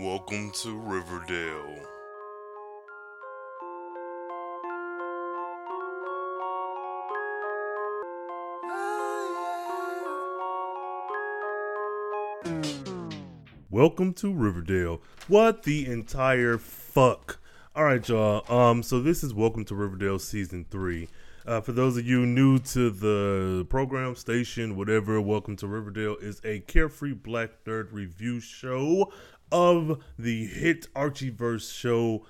Welcome to Riverdale. Welcome to Riverdale. What the entire fuck? All right, y'all. Um, so this is Welcome to Riverdale season three. Uh, for those of you new to the program, station, whatever, Welcome to Riverdale is a carefree black nerd review show of the hit Archieverse show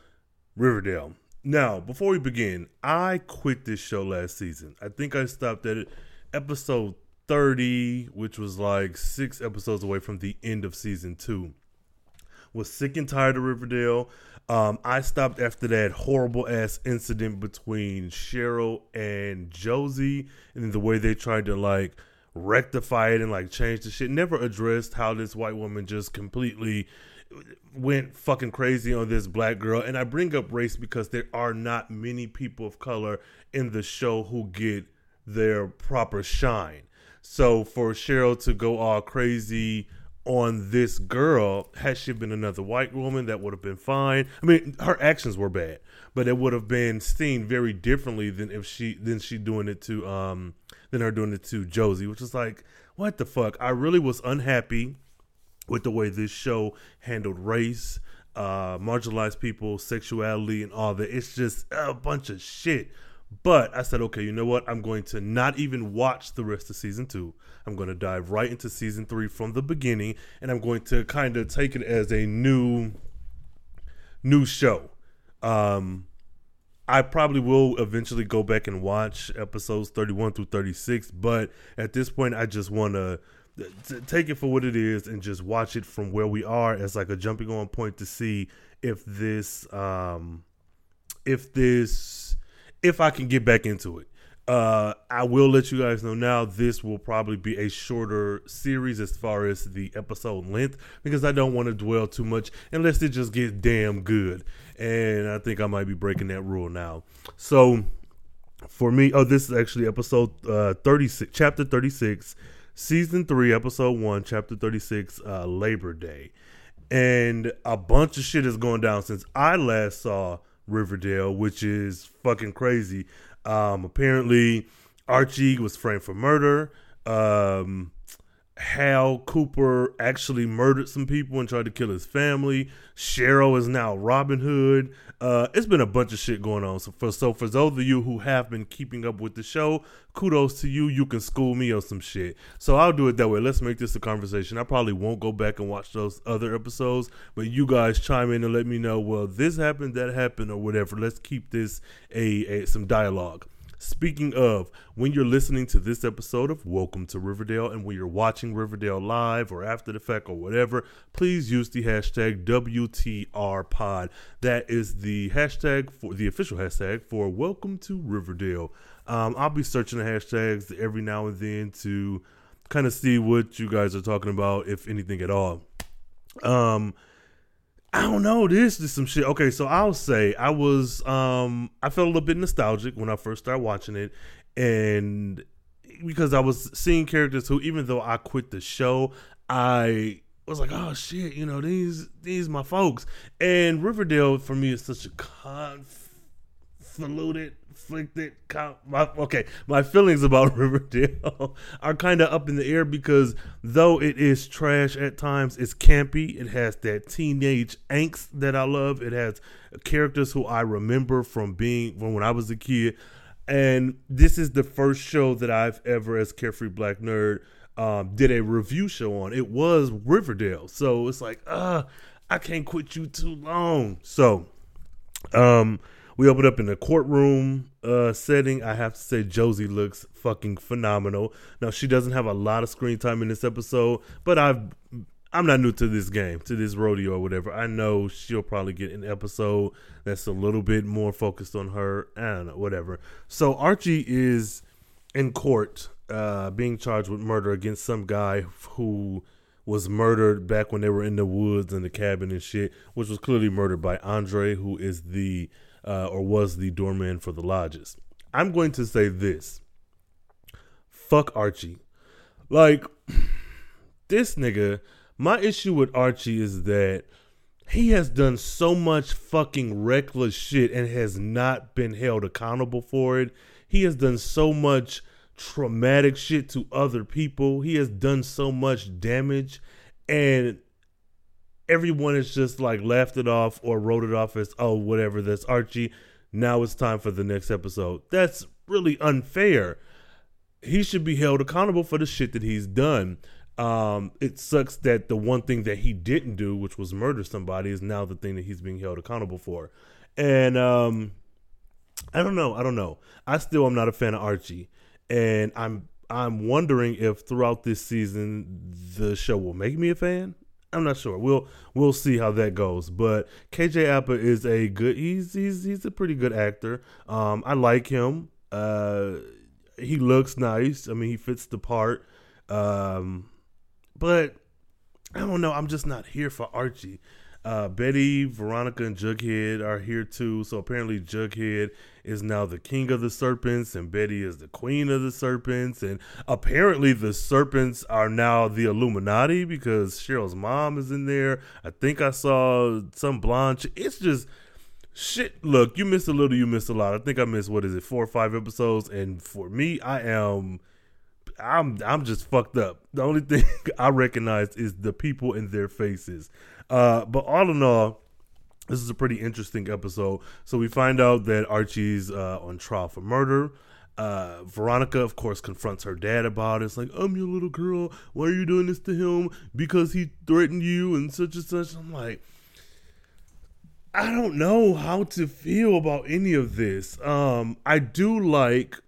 Riverdale. Now, before we begin, I quit this show last season. I think I stopped at episode 30, which was like six episodes away from the end of season two. Was sick and tired of Riverdale. Um, I stopped after that horrible ass incident between Cheryl and Josie, and the way they tried to like rectify it and like change the shit. Never addressed how this white woman just completely went fucking crazy on this black girl. And I bring up race because there are not many people of color in the show who get their proper shine. So for Cheryl to go all crazy on this girl, had she been another white woman, that would have been fine. I mean, her actions were bad, but it would have been seen very differently than if she than she doing it to um than her doing it to Josie, which is like, what the fuck? I really was unhappy with the way this show handled race, uh, marginalized people, sexuality, and all that. It's just a bunch of shit. But I said, okay, you know what? I'm going to not even watch the rest of season two. I'm going to dive right into season three from the beginning, and I'm going to kind of take it as a new, new show. Um, I probably will eventually go back and watch episodes 31 through 36, but at this point, I just want to take it for what it is and just watch it from where we are as like a jumping on point to see if this, um, if this if I can get back into it. Uh, I will let you guys know now. This will probably be a shorter series as far as the episode length because I don't want to dwell too much unless it just gets damn good. And I think I might be breaking that rule now. So for me, oh, this is actually episode uh, 36, chapter 36, season 3, episode 1, chapter 36, uh, Labor Day. And a bunch of shit is going down since I last saw Riverdale, which is fucking crazy. Um, apparently, Archie was framed for murder. Um, Hal Cooper actually murdered some people and tried to kill his family. Cheryl is now Robin Hood. Uh, it's been a bunch of shit going on. So for so for those of you who have been keeping up with the show, kudos to you. You can school me on some shit. So I'll do it that way. Let's make this a conversation. I probably won't go back and watch those other episodes, but you guys chime in and let me know. Well, this happened, that happened, or whatever. Let's keep this a, a some dialogue. Speaking of, when you're listening to this episode of Welcome to Riverdale and when you're watching Riverdale live or after the fact or whatever, please use the hashtag WTRPod. That is the hashtag for the official hashtag for Welcome to Riverdale. Um, I'll be searching the hashtags every now and then to kind of see what you guys are talking about, if anything at all. Um, I don't know. This is some shit. Okay, so I'll say I was um I felt a little bit nostalgic when I first started watching it, and because I was seeing characters who, even though I quit the show, I was like, oh shit, you know these these my folks. And Riverdale for me is such a convoluted conflicted. My, okay, my feelings about Riverdale are kind of up in the air because though it is trash at times, it's campy. It has that teenage angst that I love. It has characters who I remember from being from when I was a kid. And this is the first show that I've ever, as Carefree Black Nerd, um, did a review show on. It was Riverdale, so it's like, uh, I can't quit you too long. So, um, we opened up in the courtroom uh, setting. I have to say, Josie looks fucking phenomenal. Now she doesn't have a lot of screen time in this episode, but I've I'm not new to this game, to this rodeo or whatever. I know she'll probably get an episode that's a little bit more focused on her. Know, whatever. So Archie is in court, uh, being charged with murder against some guy who was murdered back when they were in the woods and the cabin and shit, which was clearly murdered by Andre, who is the uh, or was the doorman for the lodges. I'm going to say this. Fuck Archie. Like, this nigga, my issue with Archie is that he has done so much fucking reckless shit and has not been held accountable for it. He has done so much traumatic shit to other people. He has done so much damage and everyone has just like laughed it off or wrote it off as oh whatever that's Archie. Now it's time for the next episode. That's really unfair. He should be held accountable for the shit that he's done. Um, it sucks that the one thing that he didn't do, which was murder somebody, is now the thing that he's being held accountable for. And um, I don't know. I don't know. I still am not a fan of Archie, and I'm I'm wondering if throughout this season the show will make me a fan. I'm not sure. We'll we'll see how that goes. But KJ Apa is a good. He's he's he's a pretty good actor. Um, I like him. Uh, he looks nice. I mean, he fits the part. Um, but I don't know. I'm just not here for Archie. Uh, Betty, Veronica, and Jughead are here too. So apparently, Jughead is now the king of the serpents, and Betty is the queen of the serpents. And apparently, the serpents are now the Illuminati because Cheryl's mom is in there. I think I saw some blonde. It's just shit. Look, you missed a little, you missed a lot. I think I missed what is it, four or five episodes. And for me, I am. I'm I'm just fucked up. The only thing I recognize is the people in their faces. Uh, but all in all, this is a pretty interesting episode. So we find out that Archie's uh, on trial for murder. Uh, Veronica, of course, confronts her dad about it. It's like, I'm your little girl. Why are you doing this to him? Because he threatened you and such and such. I'm like, I don't know how to feel about any of this. Um, I do like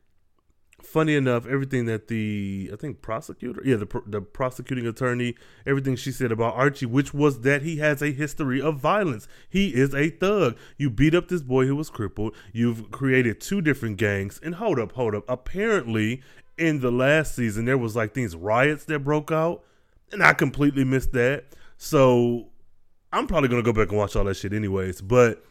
funny enough, everything that the I think prosecutor, yeah, the the prosecuting attorney, everything she said about Archie, which was that he has a history of violence. He is a thug. You beat up this boy who was crippled. You've created two different gangs. And hold up, hold up. Apparently, in the last season, there was like these riots that broke out, and I completely missed that. So I'm probably gonna go back and watch all that shit anyways. But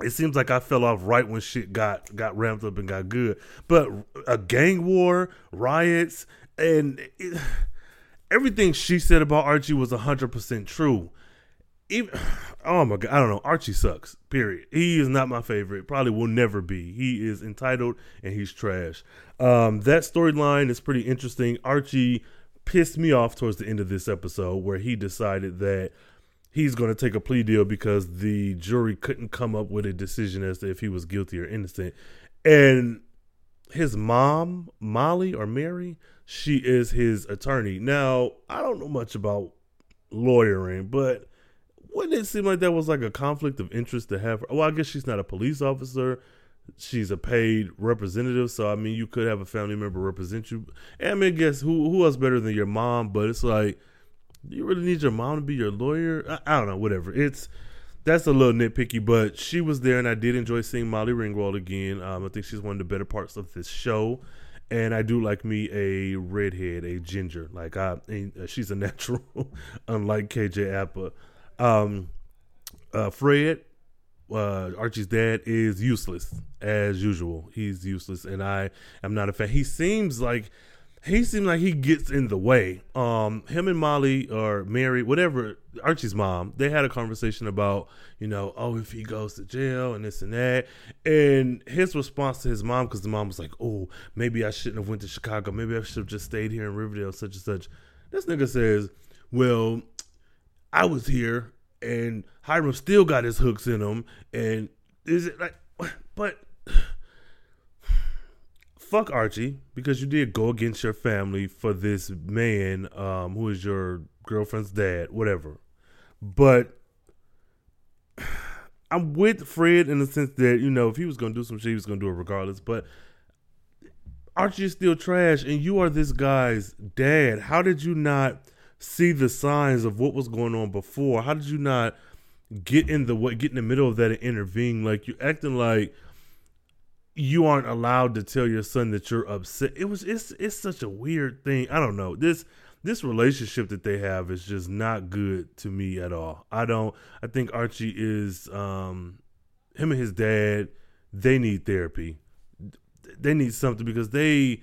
it seems like I fell off right when shit got got ramped up and got good. But a gang war, riots, and it, everything she said about Archie was hundred percent true. Even, oh my god, I don't know. Archie sucks. Period. He is not my favorite. Probably will never be. He is entitled and he's trash. Um, that storyline is pretty interesting. Archie pissed me off towards the end of this episode where he decided that he's going to take a plea deal because the jury couldn't come up with a decision as to if he was guilty or innocent. And his mom, Molly or Mary, she is his attorney. Now, I don't know much about lawyering, but wouldn't it seem like that was like a conflict of interest to have her? Well, I guess she's not a police officer. She's a paid representative, so I mean, you could have a family member represent you. And I mean, guess who who else better than your mom? But it's like you really need your mom to be your lawyer? I, I, don't know, whatever. It's that's a little nitpicky, but she was there, and I did enjoy seeing Molly Ringwald again. Um, I think she's one of the better parts of this show, and I do like me a redhead, a ginger. Like I, she's a natural, unlike KJ Apa. Um, uh, Fred, uh, Archie's dad is useless as usual. He's useless, and I am not a fan. He seems like he seems like he gets in the way. Um, him and Molly or Mary, whatever, Archie's mom, they had a conversation about, you know, oh, if he goes to jail and this and that. And his response to his mom, because the mom was like, oh, maybe I shouldn't have went to Chicago. Maybe I should have just stayed here in Riverdale, such and such. This nigga says, well, I was here and Hiram still got his hooks in him. And is it like, but fuck Archie because you did go against your family for this man um, who is your girlfriend's dad, whatever. But I'm with Fred in the sense that you know if he was gonna do some shit, he was gonna do it regardless. But Archie is still trash, and you are this guy's dad. How did you not see the signs of what was going on before? How did you not get in the what get in the middle of that and intervene? Like you're acting like you aren't allowed to tell your son that you're upset. It was it's it's such a weird thing. I don't know. This this relationship that they have is just not good to me at all. I don't I think Archie is um him and his dad, they need therapy. They need something because they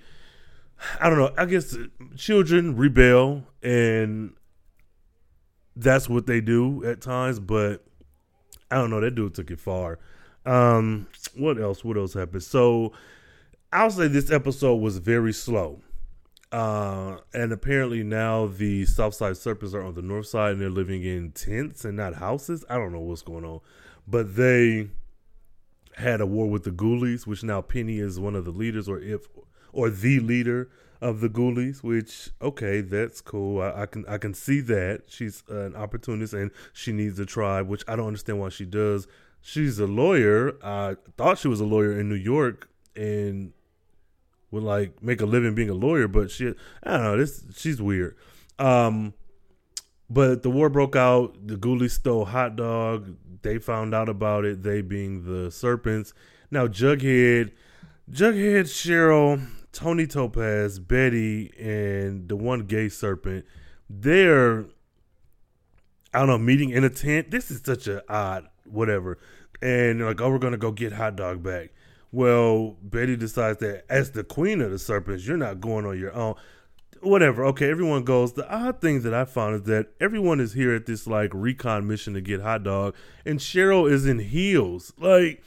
I don't know. I guess children rebel and that's what they do at times, but I don't know. That dude took it far. Um, what else? What else happened? So I'll say this episode was very slow. Uh, and apparently now the Southside Serpents are on the north side and they're living in tents and not houses. I don't know what's going on, but they had a war with the Ghoulies, which now Penny is one of the leaders, or if or the leader of the Ghoulies. Which okay, that's cool. I, I can I can see that she's an opportunist and she needs a tribe, which I don't understand why she does. She's a lawyer. I thought she was a lawyer in New York and would like make a living being a lawyer, but she I don't know, this she's weird. Um but the war broke out, the ghoulies stole hot dog, they found out about it, they being the serpents. Now Jughead Jughead, Cheryl, Toni Topaz, Betty, and the one gay serpent, they're I don't know, meeting in a tent. This is such a odd whatever. And they're like, oh, we're gonna go get hot dog back. Well, Betty decides that as the queen of the serpents, you're not going on your own. Whatever. Okay, everyone goes. The odd thing that I found is that everyone is here at this like recon mission to get hot dog, and Cheryl is in heels. Like,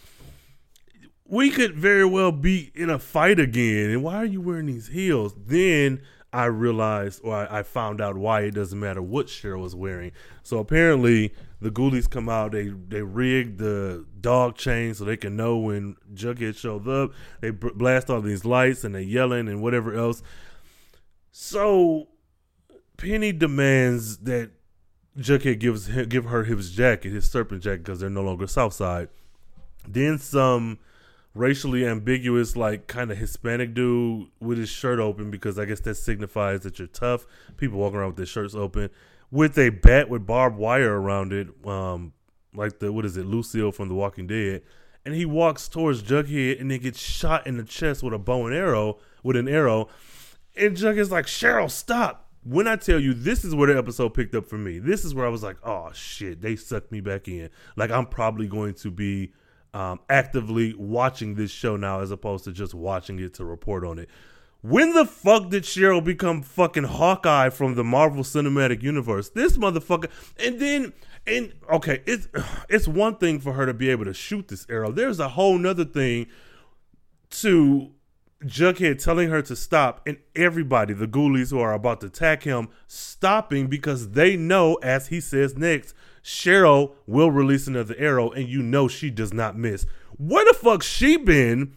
we could very well be in a fight again. And why are you wearing these heels? Then I realized, or I, I, found out why it doesn't matter what Cheryl was wearing. So apparently, the Ghoulies come out. They they rigged the dog chain so they can know when Jughead shows up. They blast all these lights and they yelling and whatever else. So Penny demands that Jughead gives give her his jacket, his serpent jacket, because they're no longer Southside. Then some racially ambiguous, like kind of Hispanic dude with his shirt open because I guess that signifies that you're tough. People walking around with their shirts open with a bat with barbed wire around it, um, like the what is it, Lucille from The Walking Dead. And he walks towards Jughead and then gets shot in the chest with a bow and arrow, with an arrow. And Jughead's like, Cheryl, stop. When I tell you this is where the episode picked up for me, this is where I was like, oh shit, they sucked me back in. Like I'm probably going to be um, actively watching this show now as opposed to just watching it to report on it. When the fuck did Cheryl become fucking Hawkeye from the Marvel Cinematic Universe? This motherfucker, and then and okay, it's it's one thing for her to be able to shoot this arrow. There's a whole nother thing to Jughead telling her to stop, and everybody, the ghoulies who are about to attack him, stopping because they know, as he says next, Cheryl will release another arrow, and you know she does not miss. Where the fuck she been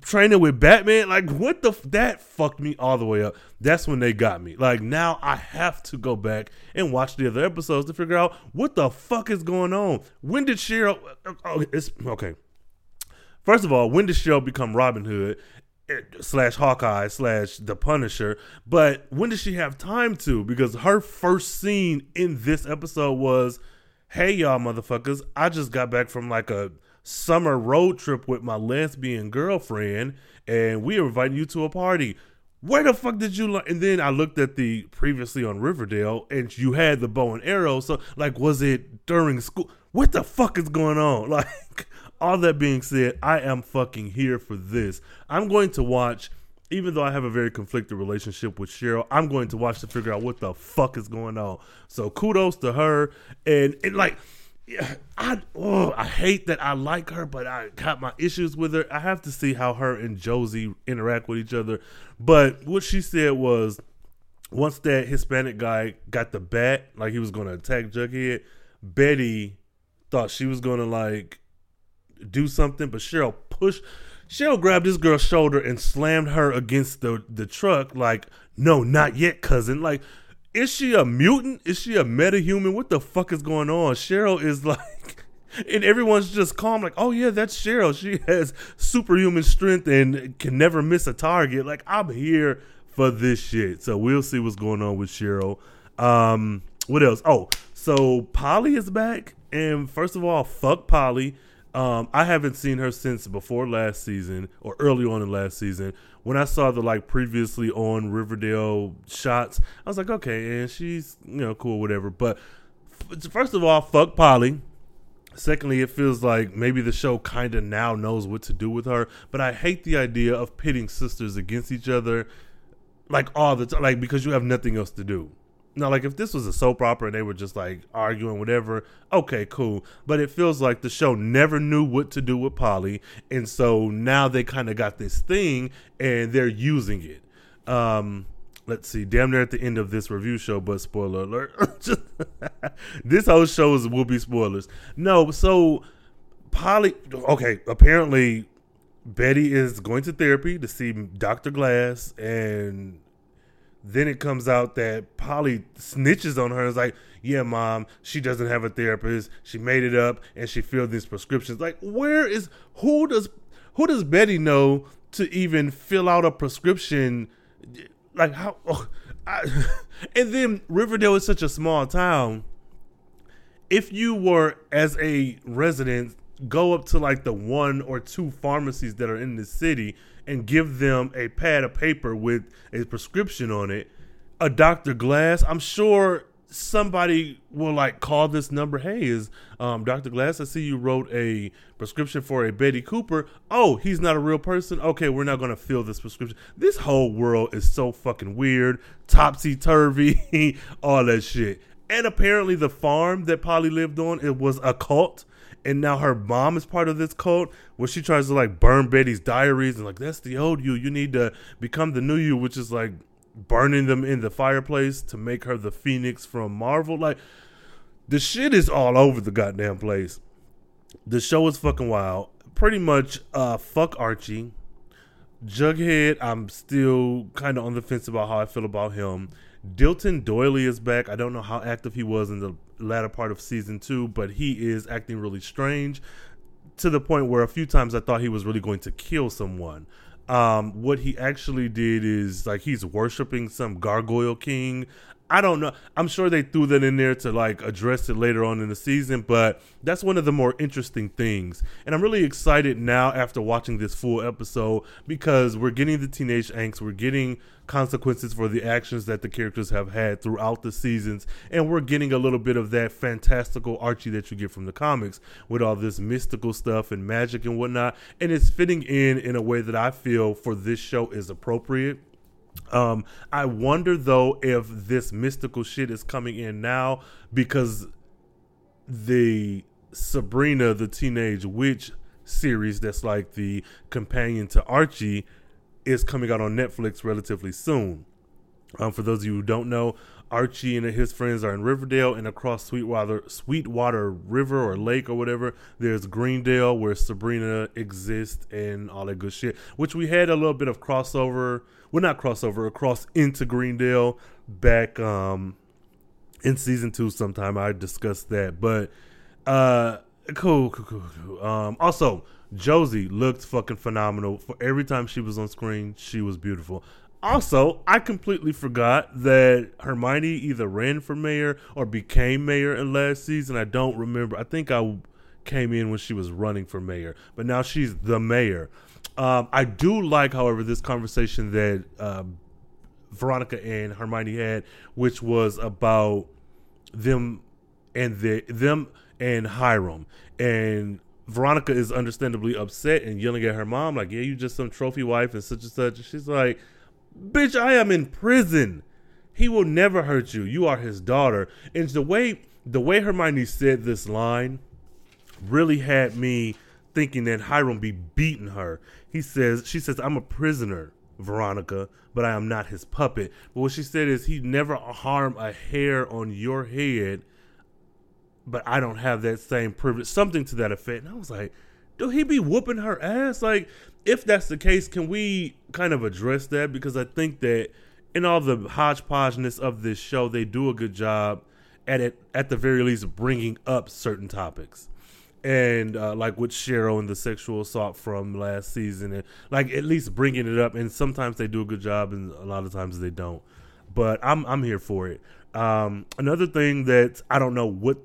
training with Batman? Like, what the f- that fucked me all the way up. That's when they got me. Like, now I have to go back and watch the other episodes to figure out what the fuck is going on. When did Cheryl? Oh, it's okay. First of all, when did Cheryl become Robin Hood? Eh, slash Hawkeye slash the Punisher. But when did she have time to? Because her first scene in this episode was hey y'all motherfuckers, I just got back from like a summer road trip with my lesbian girlfriend and we are inviting you to a party. Where the fuck did you learn? And then I looked at the previously on Riverdale and you had the bow and arrow. So, like, was it during school? What the fuck is going on? Like, all that being said, I am fucking here for this. I'm going to watch even though I have a very conflicted relationship with Cheryl, I'm going to watch to figure out what the fuck is going on. So kudos to her. And, and like, I oh, I hate that I like her, but I got my issues with her. I have to see how her and Josie interact with each other. But what she said was, once that Hispanic guy got the bat, like he was going to attack Jughead, Betty thought she was going to like do something, but Cheryl pushed Cheryl grabbed this girl's shoulder and slammed her against the the truck. Like, no, not yet, cousin. Like, is she a mutant? Is she a metahuman? What the fuck is going on? Cheryl is like, and everyone's just calm. Like, oh yeah, that's Cheryl. She has superhuman strength and can never miss a target. Like, I'm here for this shit. So we'll see what's going on with Cheryl. Um, what else? Oh, so Polly is back, and first of all, fuck Polly um, I haven't seen her since before last season or early on in last season. When I saw the like previously on Riverdale shots, I was like, okay, and she's you know cool, whatever. But first of all, fuck Polly. Secondly, it feels like maybe the show kind of now knows what to do with her. But I hate the idea of pitting sisters against each other, like all the time, like because you have nothing else to do. Now, like if this was a soap opera and they were just like arguing whatever, okay, cool. But it feels like the show never knew what to do with Polly, and so now they kind of got this thing and they're using it. Um, let's see, damn near at the end of this review show, but spoiler alert. this whole show is will be spoilers. No, so Polly, okay, apparently Betty is going to therapy to see Dr. Glass, and then it comes out that Polly snitches on her. It's like, yeah, mom, she doesn't have a therapist. She made it up, and she filled these prescriptions. Like, where is who does who does Betty know to even fill out a prescription? Like how? Oh, I, and then Riverdale is such a small town. If you were as a resident go up to like the one or two pharmacies that are in the city and give them a pad of paper with a prescription on it, a Dr. Glass, I'm sure somebody will like call this number. Hey, is um, Dr. Glass? I see you wrote a prescription for a Betty Cooper. Oh, he's not a real person. Okay, we're not gonna fill this prescription. This whole world is so fucking weird, topsy turvy, all that shit. And apparently, the farm that Polly lived on it was a cult and now her mom is part of this cult where she tries to like burn Betty's diaries and like that's the old you. You need to become the new you, which is like burning them in the fireplace to make her the Phoenix from Marvel. Like the shit is all over the goddamn place. The show is fucking wild. Pretty much uh fuck Archie. Jughead, I'm still kind of on the fence about how I feel about him. Dilton Doiley is back. I don't know how active he was in the latter part of season two, but he is acting really strange to the point where a few times I thought he was really going to kill someone. Um, what he actually did is like he's worshiping some gargoyle king. I don't know. I'm sure they threw that in there to like address it later on in the season, but that's one of the more interesting things. And I'm really excited now after watching this full episode because we're getting the teenage angst, we're getting consequences for the actions that the characters have had throughout the seasons, and we're getting a little bit of that fantastical Archie that you get from the comics with all this mystical stuff and magic and whatnot. And it's fitting in in a way that I feel for this show is appropriate um, I wonder though if this mystical shit is coming in now because the Sabrina the Teenage Witch series that's like the companion to Archie is coming out on Netflix relatively soon. Um, for those of you who don't know, Archie and his friends are in Riverdale, and across Sweetwater Sweetwater River or Lake or whatever, there's Greendale where Sabrina exists and all that good shit. Which we had a little bit of crossover, well not crossover, across into Greendale back um in season two sometime. I discussed that, but uh, cool, cool, cool, cool. Um, also. Josie looked fucking phenomenal. For every time she was on screen, she was beautiful. Also, I completely forgot that Hermione either ran for mayor or became mayor in last season. I don't remember. I think I came in when she was running for mayor, but now she's the mayor. Um, I do like, however, this conversation that um, Veronica and Hermione had, which was about them and the them and Hiram and Veronica is understandably upset and yelling at her mom, like, "Yeah, you just some trophy wife and such and such." And she's like, Bitch, I am in prison. He will never hurt you. You are his daughter. And the way the way Hermione said this line really had me thinking that Hiram be beating her. He says she says, I'm a prisoner, Veronica, but I am not his puppet. But what she said is he never harm a hair on your head, but I don't have that same privilege. Something to that effect. And I was like, do he be whooping her ass? Like, if that's the case, can we kind of address that? Because I think that in all the hodgepodgeness of this show, they do a good job at it, at the very least, bringing up certain topics. And uh, like with Cheryl and the sexual assault from last season, and like at least bringing it up. And sometimes they do a good job, and a lot of times they don't. But I'm I'm here for it. Um, another thing that I don't know what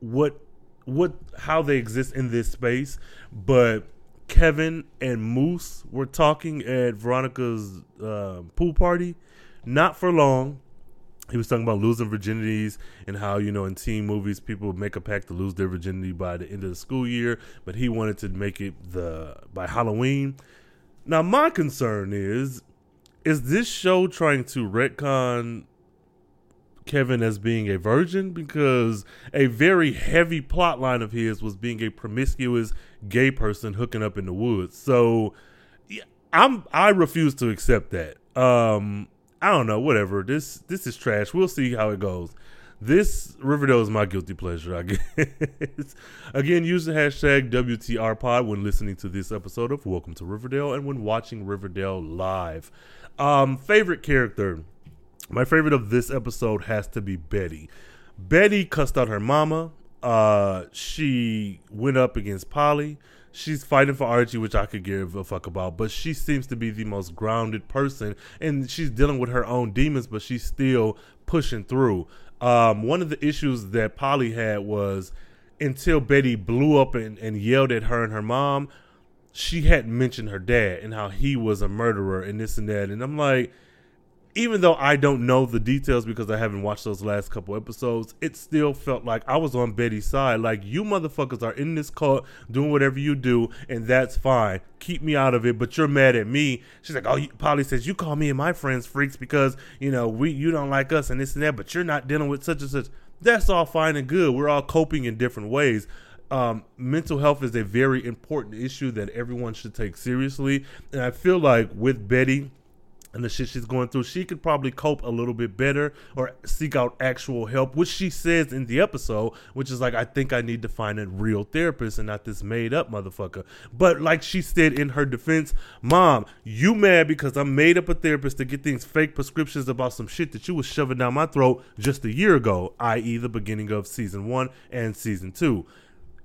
what what how they exist in this space, but Kevin and Moose were talking at Veronica's uh, pool party. Not for long. He was talking about losing virginities and how, you know, in teen movies, people make a pact to lose their virginity by the end of the school year, but he wanted to make it the by Halloween. Now, my concern is is this show trying to retcon Kevin as being a virgin because a very heavy plot line of his was being a promiscuous gay person hooking up in the woods. So I'm I refuse to accept that. Um I don't know, whatever. This this is trash. We'll see how it goes. This Riverdale is my guilty pleasure, I guess. Again, use the hashtag WTRPod when listening to this episode of Welcome to Riverdale and when watching Riverdale live. Um, favorite character. My favorite of this episode has to be Betty. Betty cussed out her mama. Uh, she went up against Polly. She's fighting for Archie, which I could give a fuck about, but she seems to be the most grounded person, and she's dealing with her own demons, but she's still pushing through. Um, one of the issues that Polly had was until Betty blew up and, and yelled at her and her mom, she hadn't mentioned her dad and how he was a murderer and this and that. And I'm like, even though I don't know the details because I haven't watched those last couple episodes, it still felt like I was on Betty's side. Like, you motherfuckers are in this cult doing whatever you do, and that's fine. Keep me out of it, but you're mad at me. She's like, Oh, Polly says, You call me and my friends freaks because, you know, we you don't like us and this and that, but you're not dealing with such and such. That's all fine and good. We're all coping in different ways. Um, mental health is a very important issue that everyone should take seriously. And I feel like with Betty, and the shit she's going through, she could probably cope a little bit better or seek out actual help, which she says in the episode, which is like, I think I need to find a real therapist and not this made up motherfucker. But like she said in her defense, Mom, you mad because I made up a therapist to get these fake prescriptions about some shit that you was shoving down my throat just a year ago, i.e., the beginning of season one and season two.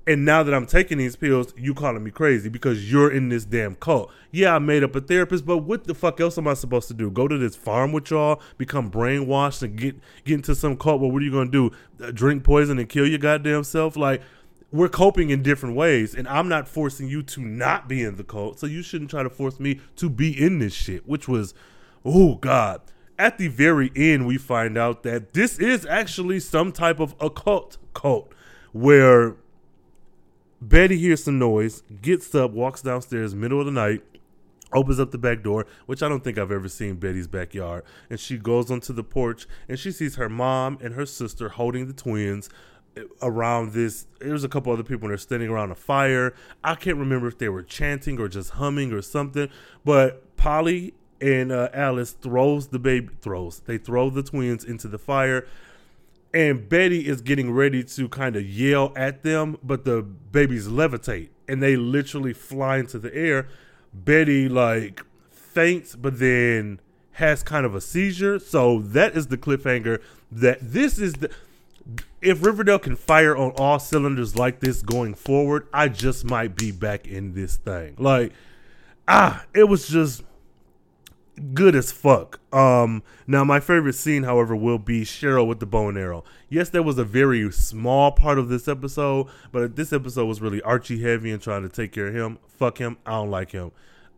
And now that I'm taking these pills, you calling me crazy because you're in this damn cult. Yeah, I made up a therapist, but what the fuck else am I supposed to do? Go to this farm with y'all, become brainwashed, and get get into some cult? Well, what are you gonna do? Uh, drink poison and kill your goddamn self? Like, we're coping in different ways, and I'm not forcing you to not be in the cult, so you shouldn't try to force me to be in this shit. Which was, oh god. At the very end, we find out that this is actually some type of occult cult where Betty hears some noise, gets up, walks downstairs, middle of the night, opens up the back door, which I don't think I've ever seen Betty's backyard. And she goes onto the porch and she sees her mom and her sister holding the twins around this. There's a couple other people and they're standing around a fire. I can't remember if they were chanting or just humming or something. But Polly and uh, Alice throws the baby throws. They throw the twins into the fire and Betty is getting ready to kind of yell at them, but the babies levitate and they literally fly into the air. Betty like faints, but then has kind of a seizure. So that is the cliffhanger. That this is the if Riverdale can fire on all cylinders like this going forward, I just might be back in this thing. Like ah, it was just good as fuck. Um, now my favorite scene, however, will be Cheryl with the bow and arrow. Yes, there was a very small part of this episode, but this episode was really Archie heavy and trying to take care of him. Fuck him. I don't like him.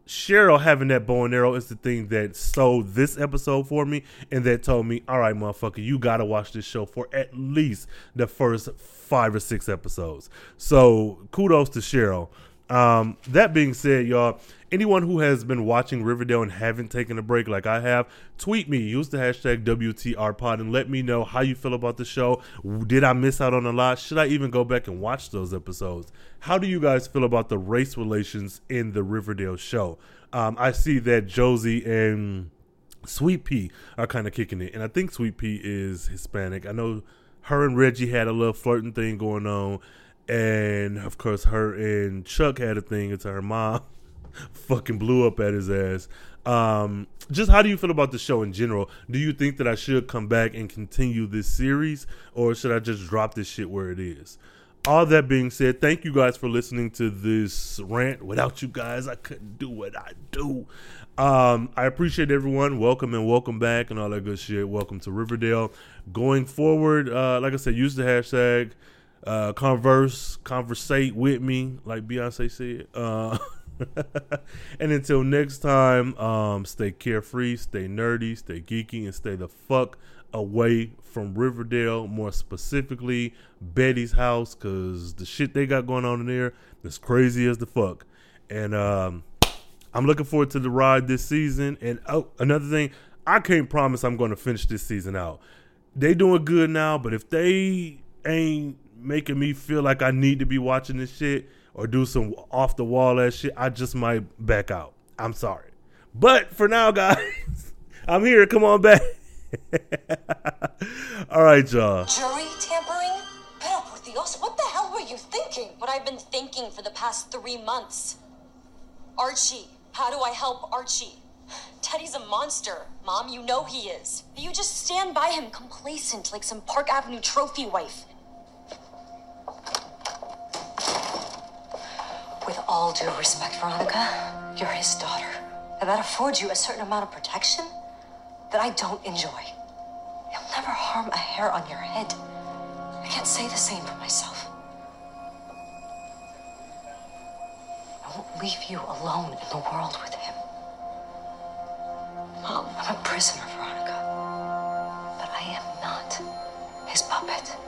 Cheryl having that bow and arrow is the thing that sold this episode for me and that told me, all right, motherfucker, you gotta watch this show for at least the first five or six episodes. So kudos to Cheryl. Um, that being said, y'all, anyone who has been watching Riverdale and haven't taken a break like I have, tweet me, use the hashtag WTRPod, and let me know how you feel about the show. Did I miss out on a lot? Should I even go back and watch those episodes? How do you guys feel about the race relations in the Riverdale show? Um, I see that Josie and Sweet Pea are kind of kicking it, and I think Sweet Pea is Hispanic. I know her and Reggie had a little flirting thing going on and of course her and Chuck had a thing It's her mom fucking blew up at his ass. Um, just how do you feel about the show in general? Do you think that I should come back and continue this series, or should I just drop this shit where it is? All that being said, thank you guys for listening to this rant. Without you guys, I couldn't do what I do. Um, I appreciate everyone. Welcome and welcome back and all that good shit. Welcome to Riverdale. Going forward, uh, like I said, use the hashtag uh, converse, conversate with me, like Beyonce said. Uh, and until next time, um, stay carefree, stay nerdy, stay geeky, and stay the fuck away from Riverdale, more specifically Betty's house, because the shit they got going on in there is crazy as the fuck. And um, I'm looking forward to the ride this season. And oh, another thing, I can't promise I'm going to finish this season out they doing good now, but if they ain't making me feel like I need to be watching this shit or do some off the wall ass shit, I just might back out. I'm sorry. But for now, guys, I'm here. Come on back. All right, y'all. Jury tampering? Dios, what the hell were you thinking? What I've been thinking for the past three months. Archie, how do I help Archie? Teddy's a monster. Mom, you know he is. You just stand by him complacent like some Park Avenue trophy wife. With all due respect, Veronica, you're his daughter. And that affords you a certain amount of protection that I don't enjoy. He'll never harm a hair on your head. I can't say the same for myself. I won't leave you alone in the world with him. Mom, I'm a prisoner, Veronica. But I am not his puppet.